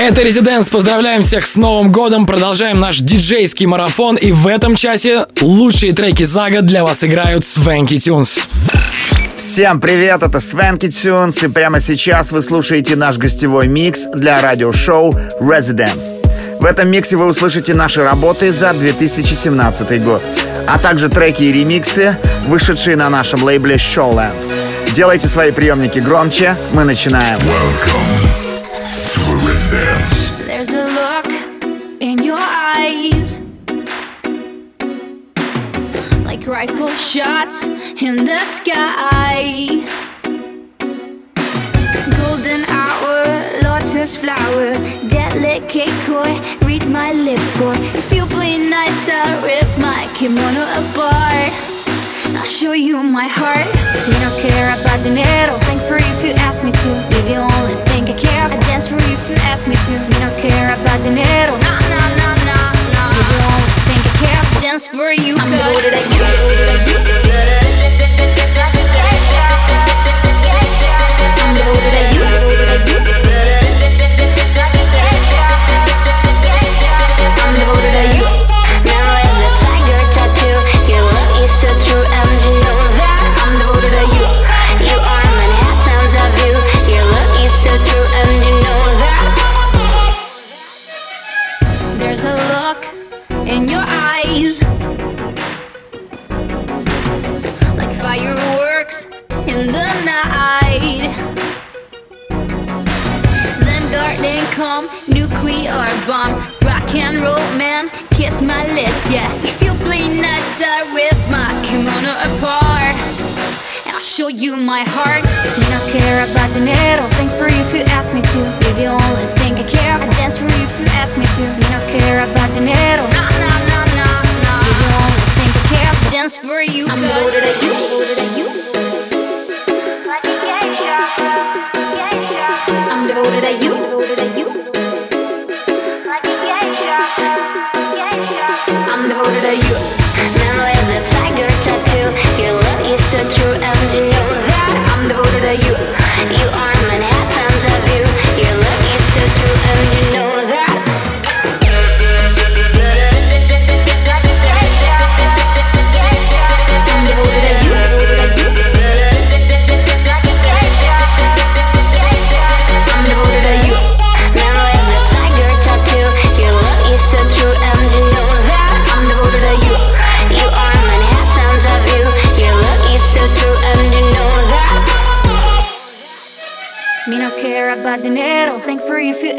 Это Резиденс. Поздравляем всех с Новым годом. Продолжаем наш диджейский марафон. И в этом часе лучшие треки за год для вас играют Свенки Тюнс. Всем привет, это Свенки Тюнс, и прямо сейчас вы слушаете наш гостевой микс для радиошоу Residence. В этом миксе вы услышите наши работы за 2017 год, а также треки и ремиксы, вышедшие на нашем лейбле Showland. Делайте свои приемники громче, мы начинаем. Welcome to There's a look in your eyes, like rifle shots in the sky. Golden hour, lotus flower, delicate koi. Read my lips, boy. If you play nice, I'll rip my kimono apart. Show you my heart. We don't care about the dinero. Sing for you if you ask me to. If you only think I care, I dance for you if you ask me to. We don't care about the dinero. Nah, nah, nah, nah, nah. If you only think I care, I dance for you. I'm devoted to you.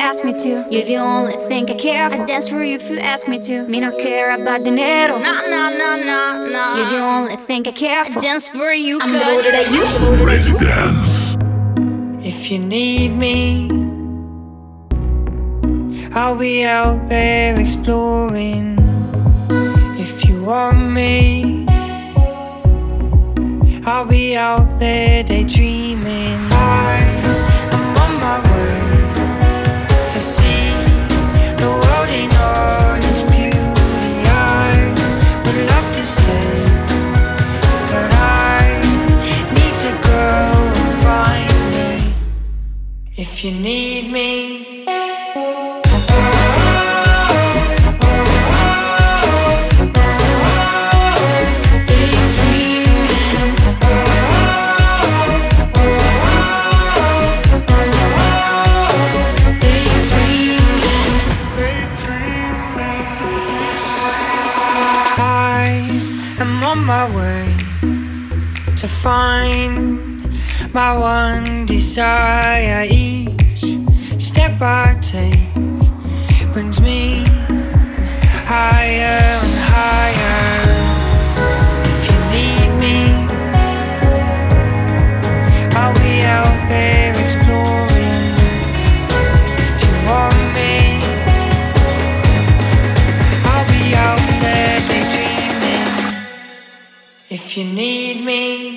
Ask me to. You're the only thing I care for. I dance for you if you ask me to. Me no care about dinero. Nah, nah, nah, nah, nah. You're the only thing I care for. I dance for you. I'm devoted to you. Residence. If you need me, I'll be out there exploring. If you want me, I'll be out there daydreaming. I If you need me. To find my one desire. Each step I take brings me higher and higher. If you need me, I'll be out there exploring. If you want me, I'll be out there daydreaming. If you need me.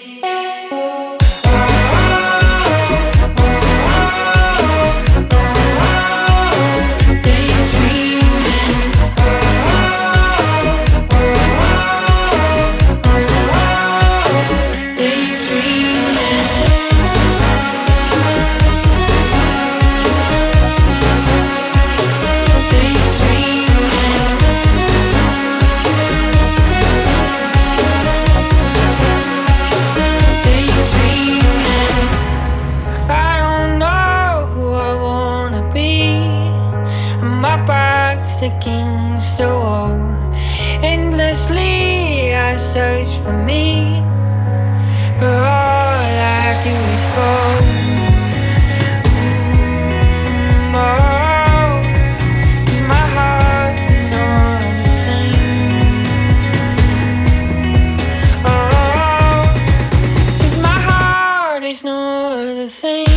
Same.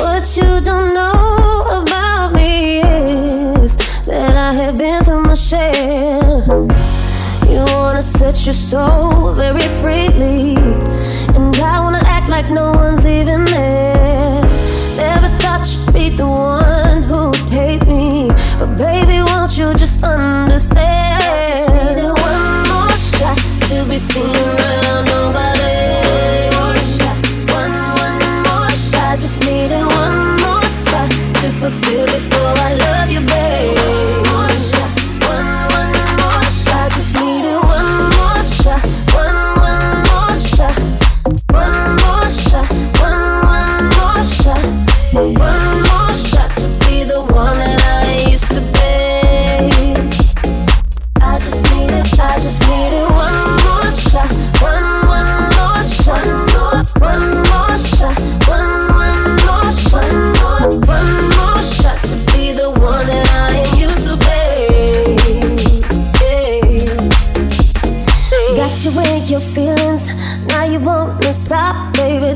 What you don't know about me is that I have been through my share. You wanna set your soul very freely, and I wanna act like no one's even there. Never thought you'd be the one who'd hate me, but baby, won't you just understand? I just needed one more shot to be seen around nobody. Just needed one more spot to fulfill before I love you, babe.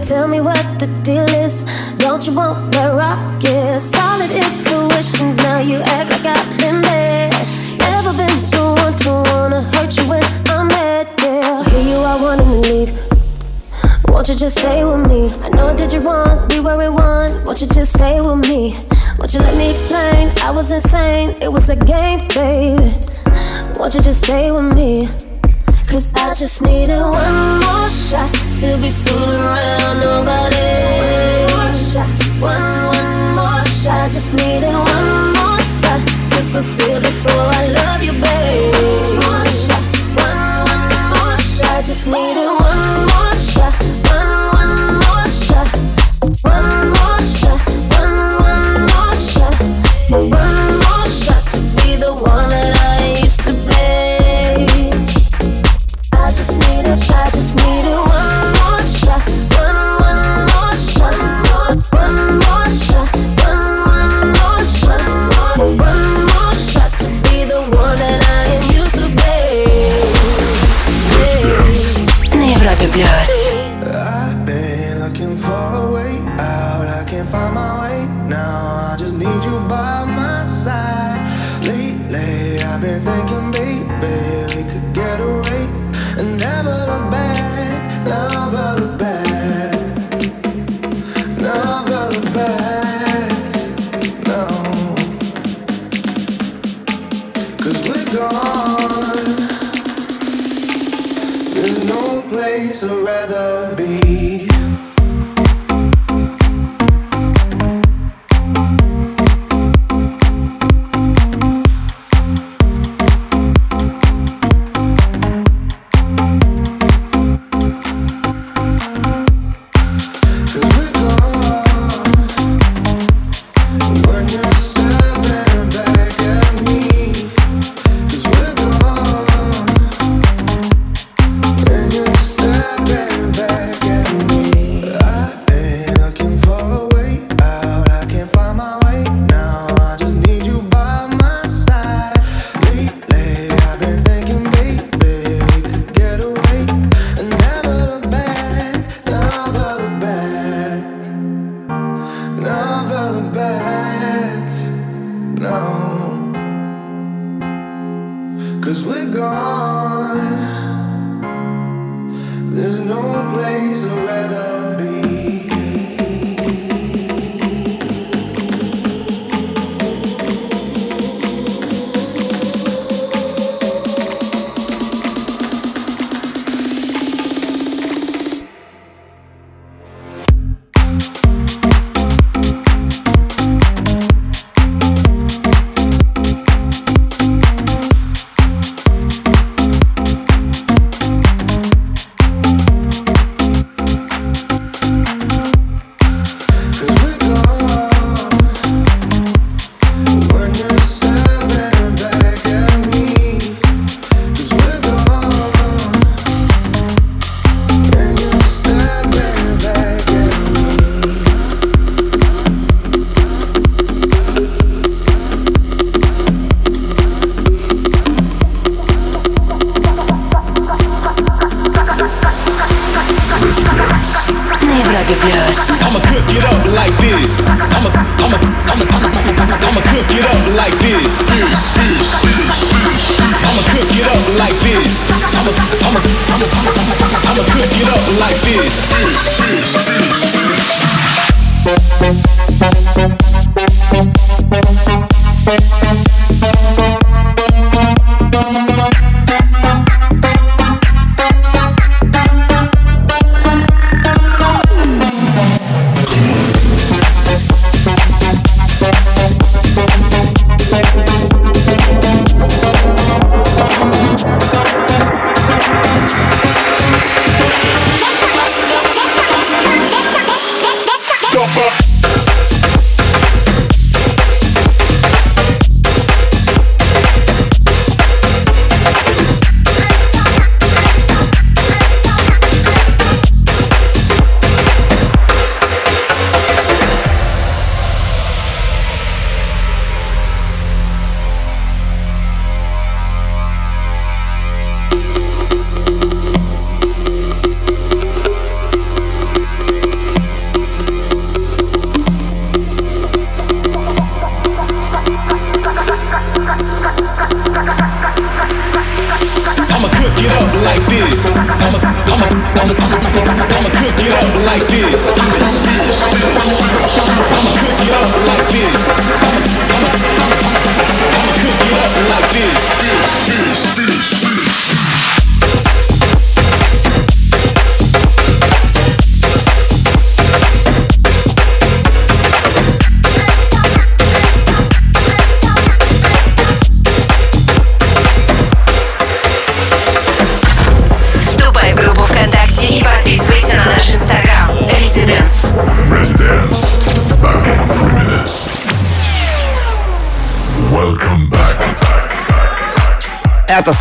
Tell me what the deal is. Don't you want that rock? Yeah, solid intuitions. Now you act like I've been bad. Never been the one to wanna hurt you when I'm mad. Yeah, here you are wanting to leave. Won't you just stay with me? I know I did you wrong, we were at one. Won't you just stay with me? Won't you let me explain? I was insane, it was a game, baby. Won't you just stay with me? Cause I just needed one more shot to be seen around nobody. One more shot, one, one more shot. Just needed one more spot to fulfill before I love you, babe. One more shot, one, one more shot. Just needed one more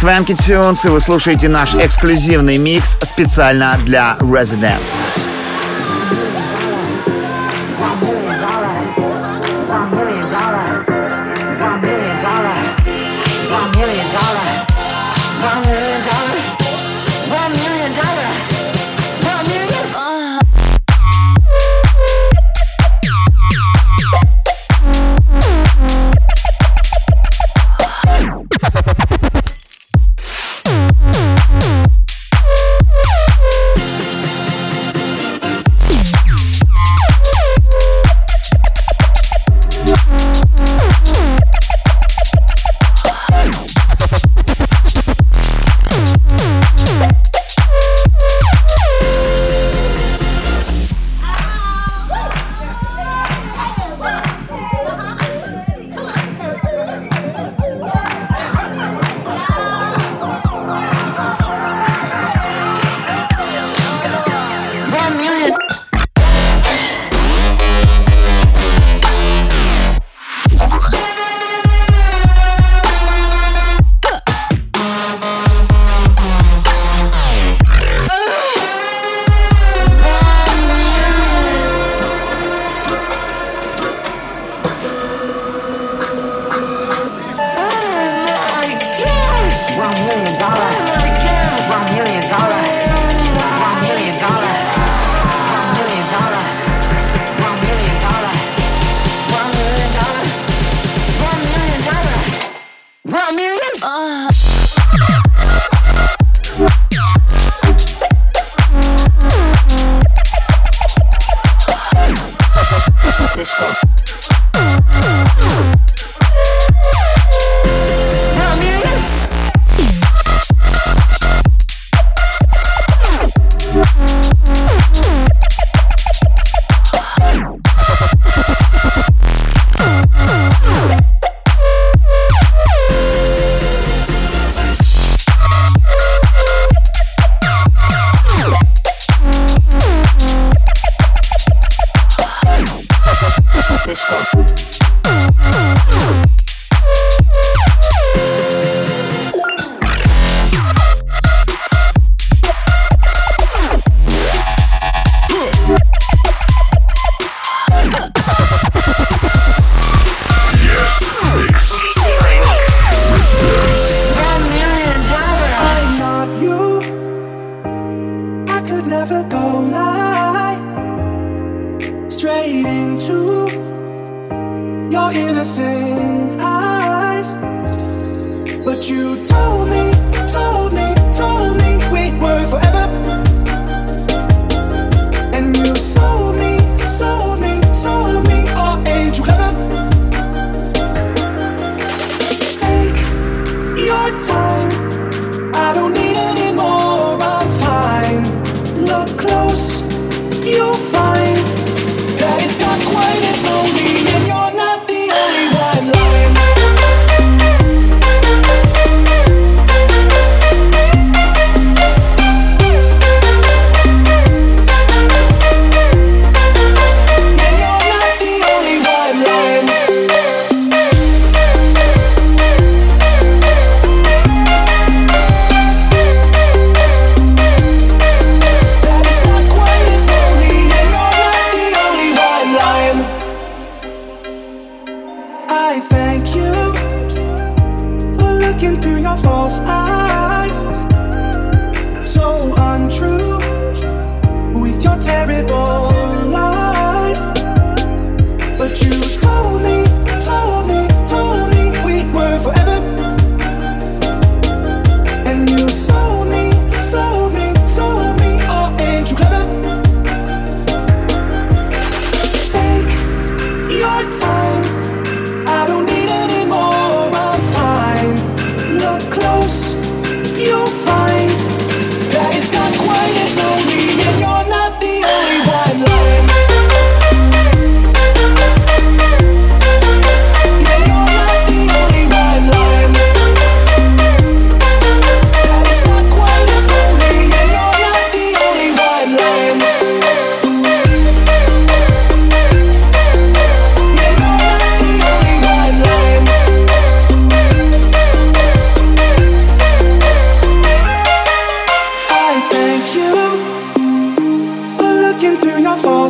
С вами и вы слушаете наш эксклюзивный микс специально для Residents.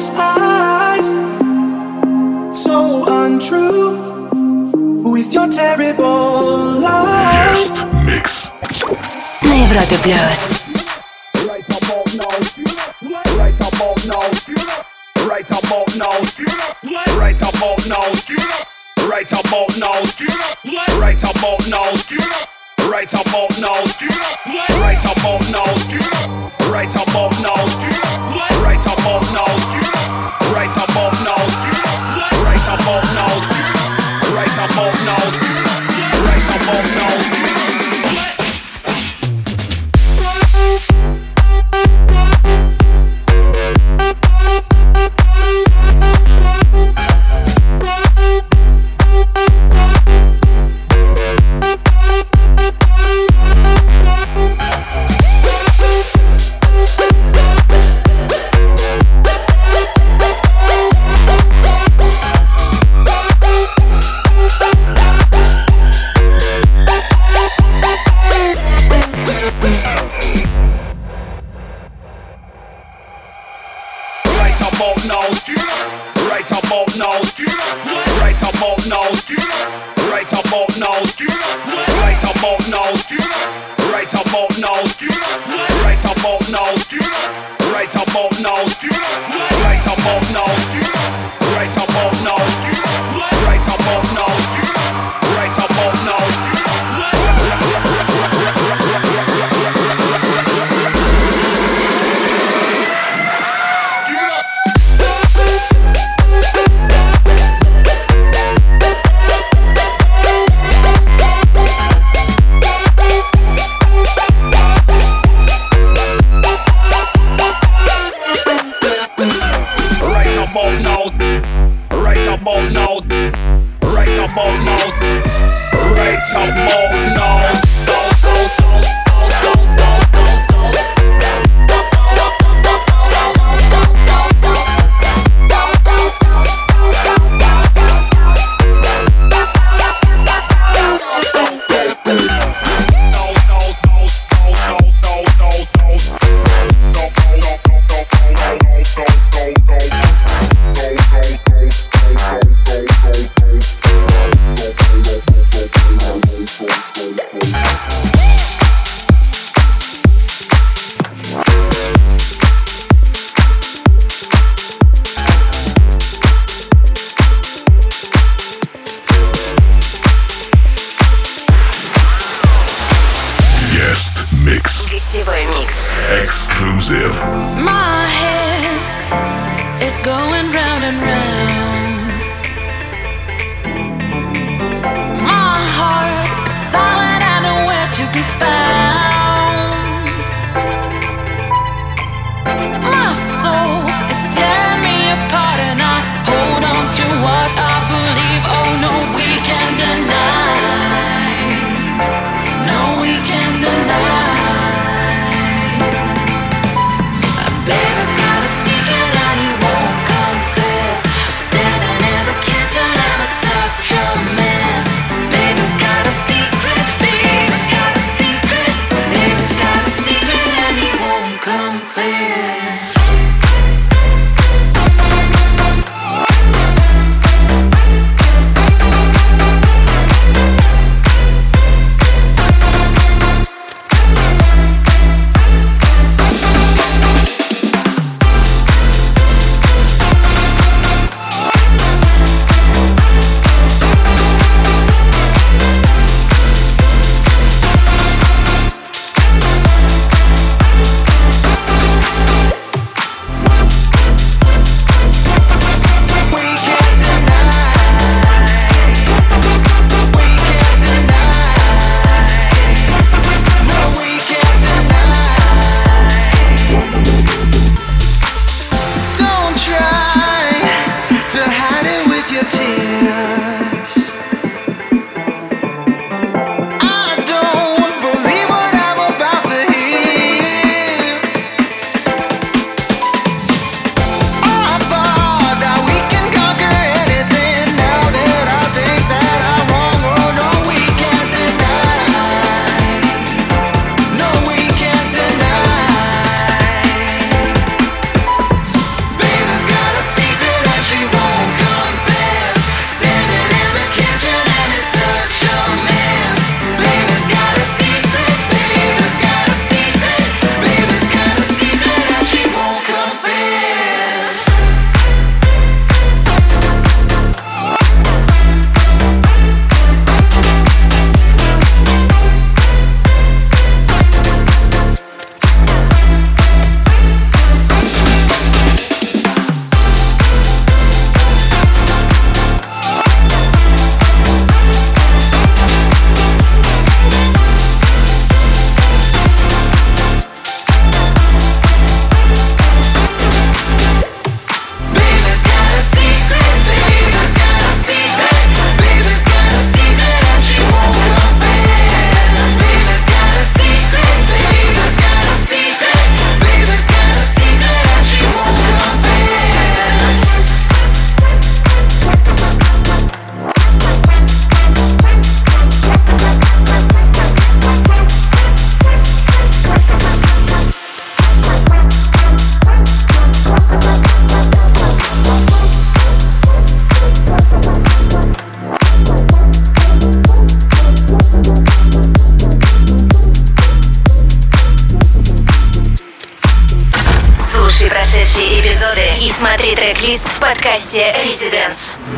false eyes. So untrue with your terrible lies. Mix. На Европе плюс. Right about now. Right about now. Right about now. Right about now. It's going round and round. tears.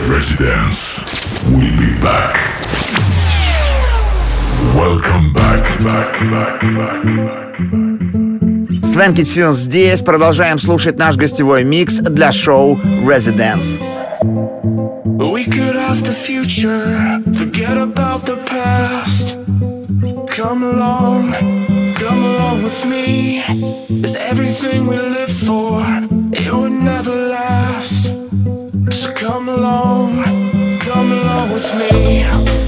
Residence. We'll be back. Welcome back. back, back, back, back, back. Свен Китсюн здесь. Продолжаем слушать наш гостевой микс для шоу «Residence». We could ask the future, forget about the past. Come along, come along with me. Is everything we live for. come along, come along with me.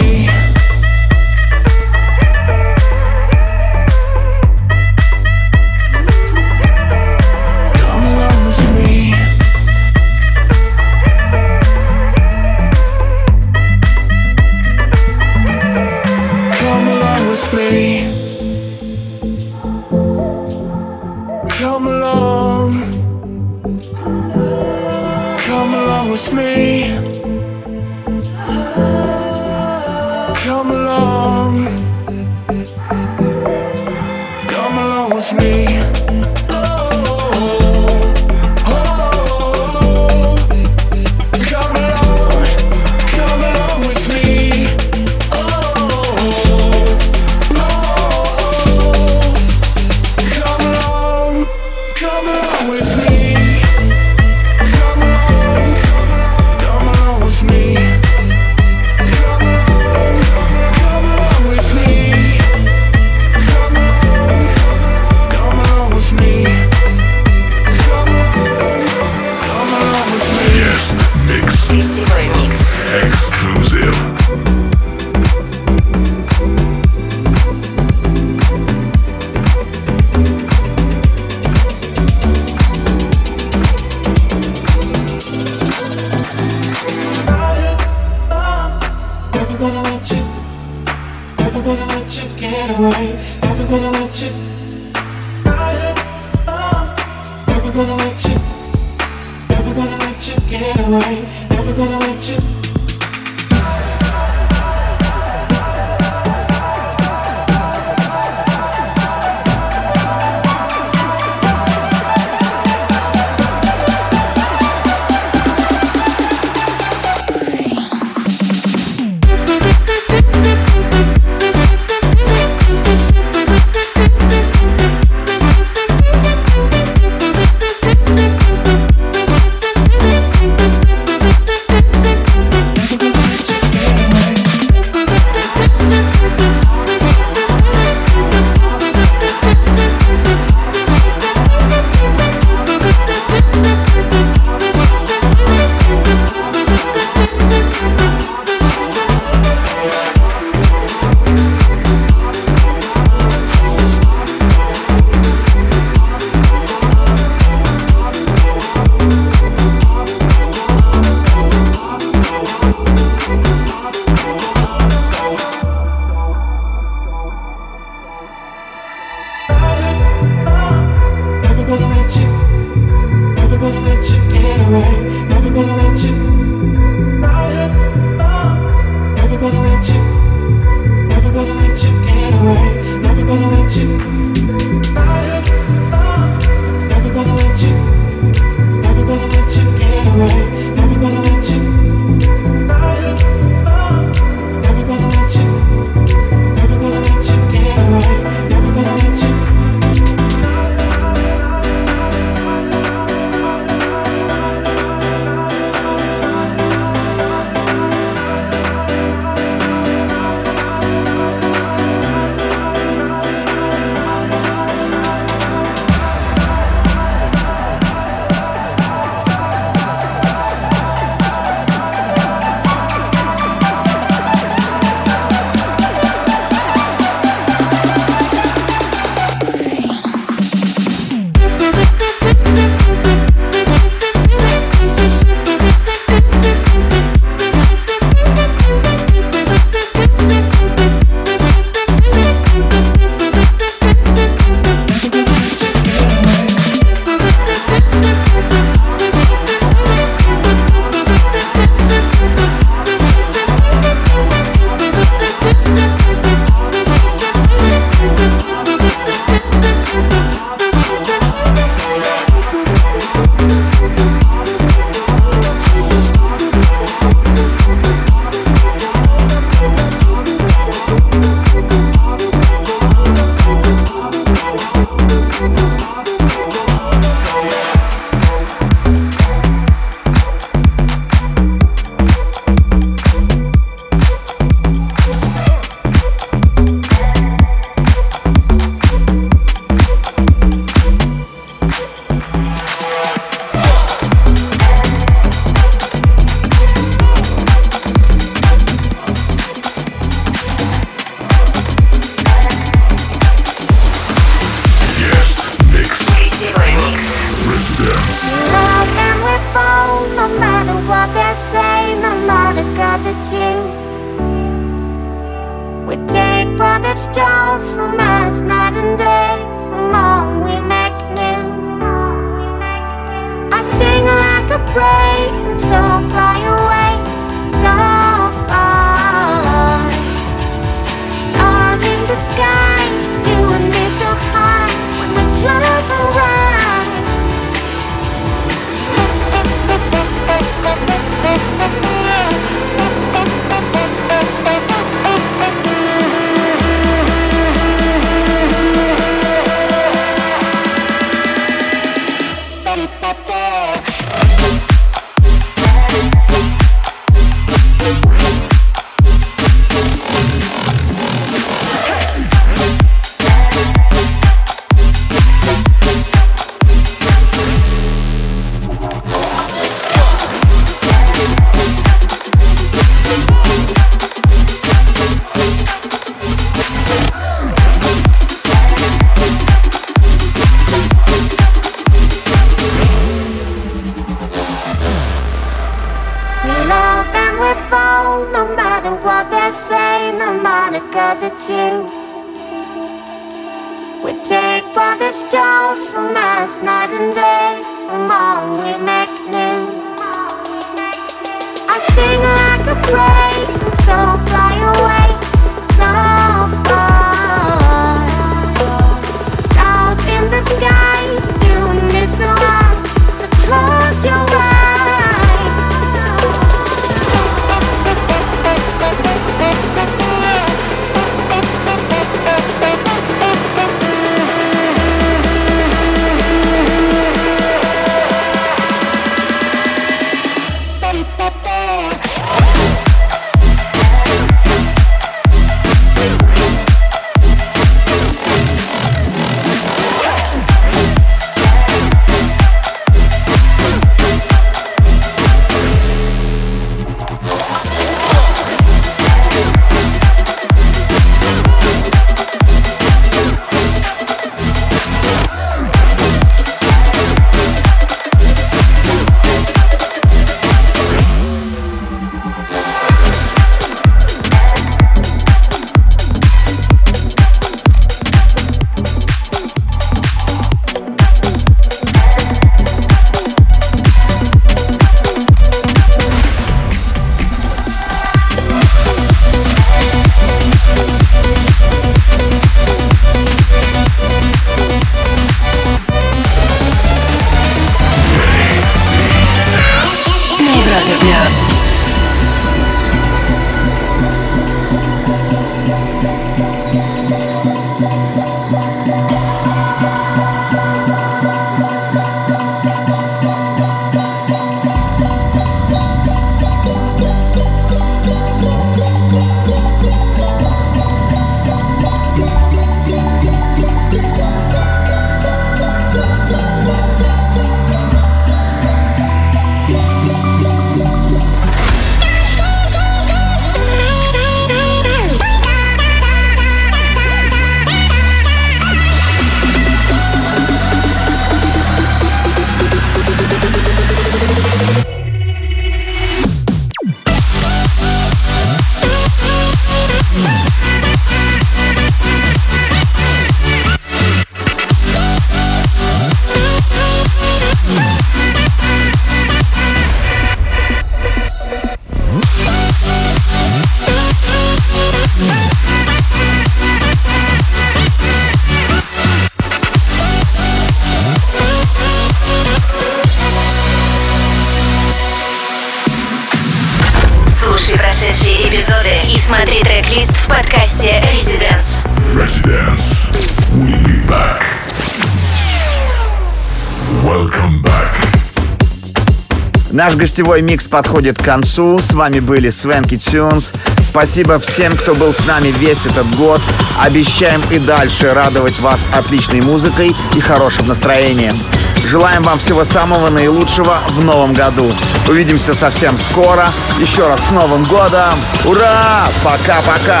Наш гостевой микс подходит к концу. С вами были Свенки Тюнс. Спасибо всем, кто был с нами весь этот год. Обещаем и дальше радовать вас отличной музыкой и хорошим настроением. Желаем вам всего самого наилучшего в новом году. Увидимся совсем скоро. Еще раз с Новым годом. Ура! Пока-пока!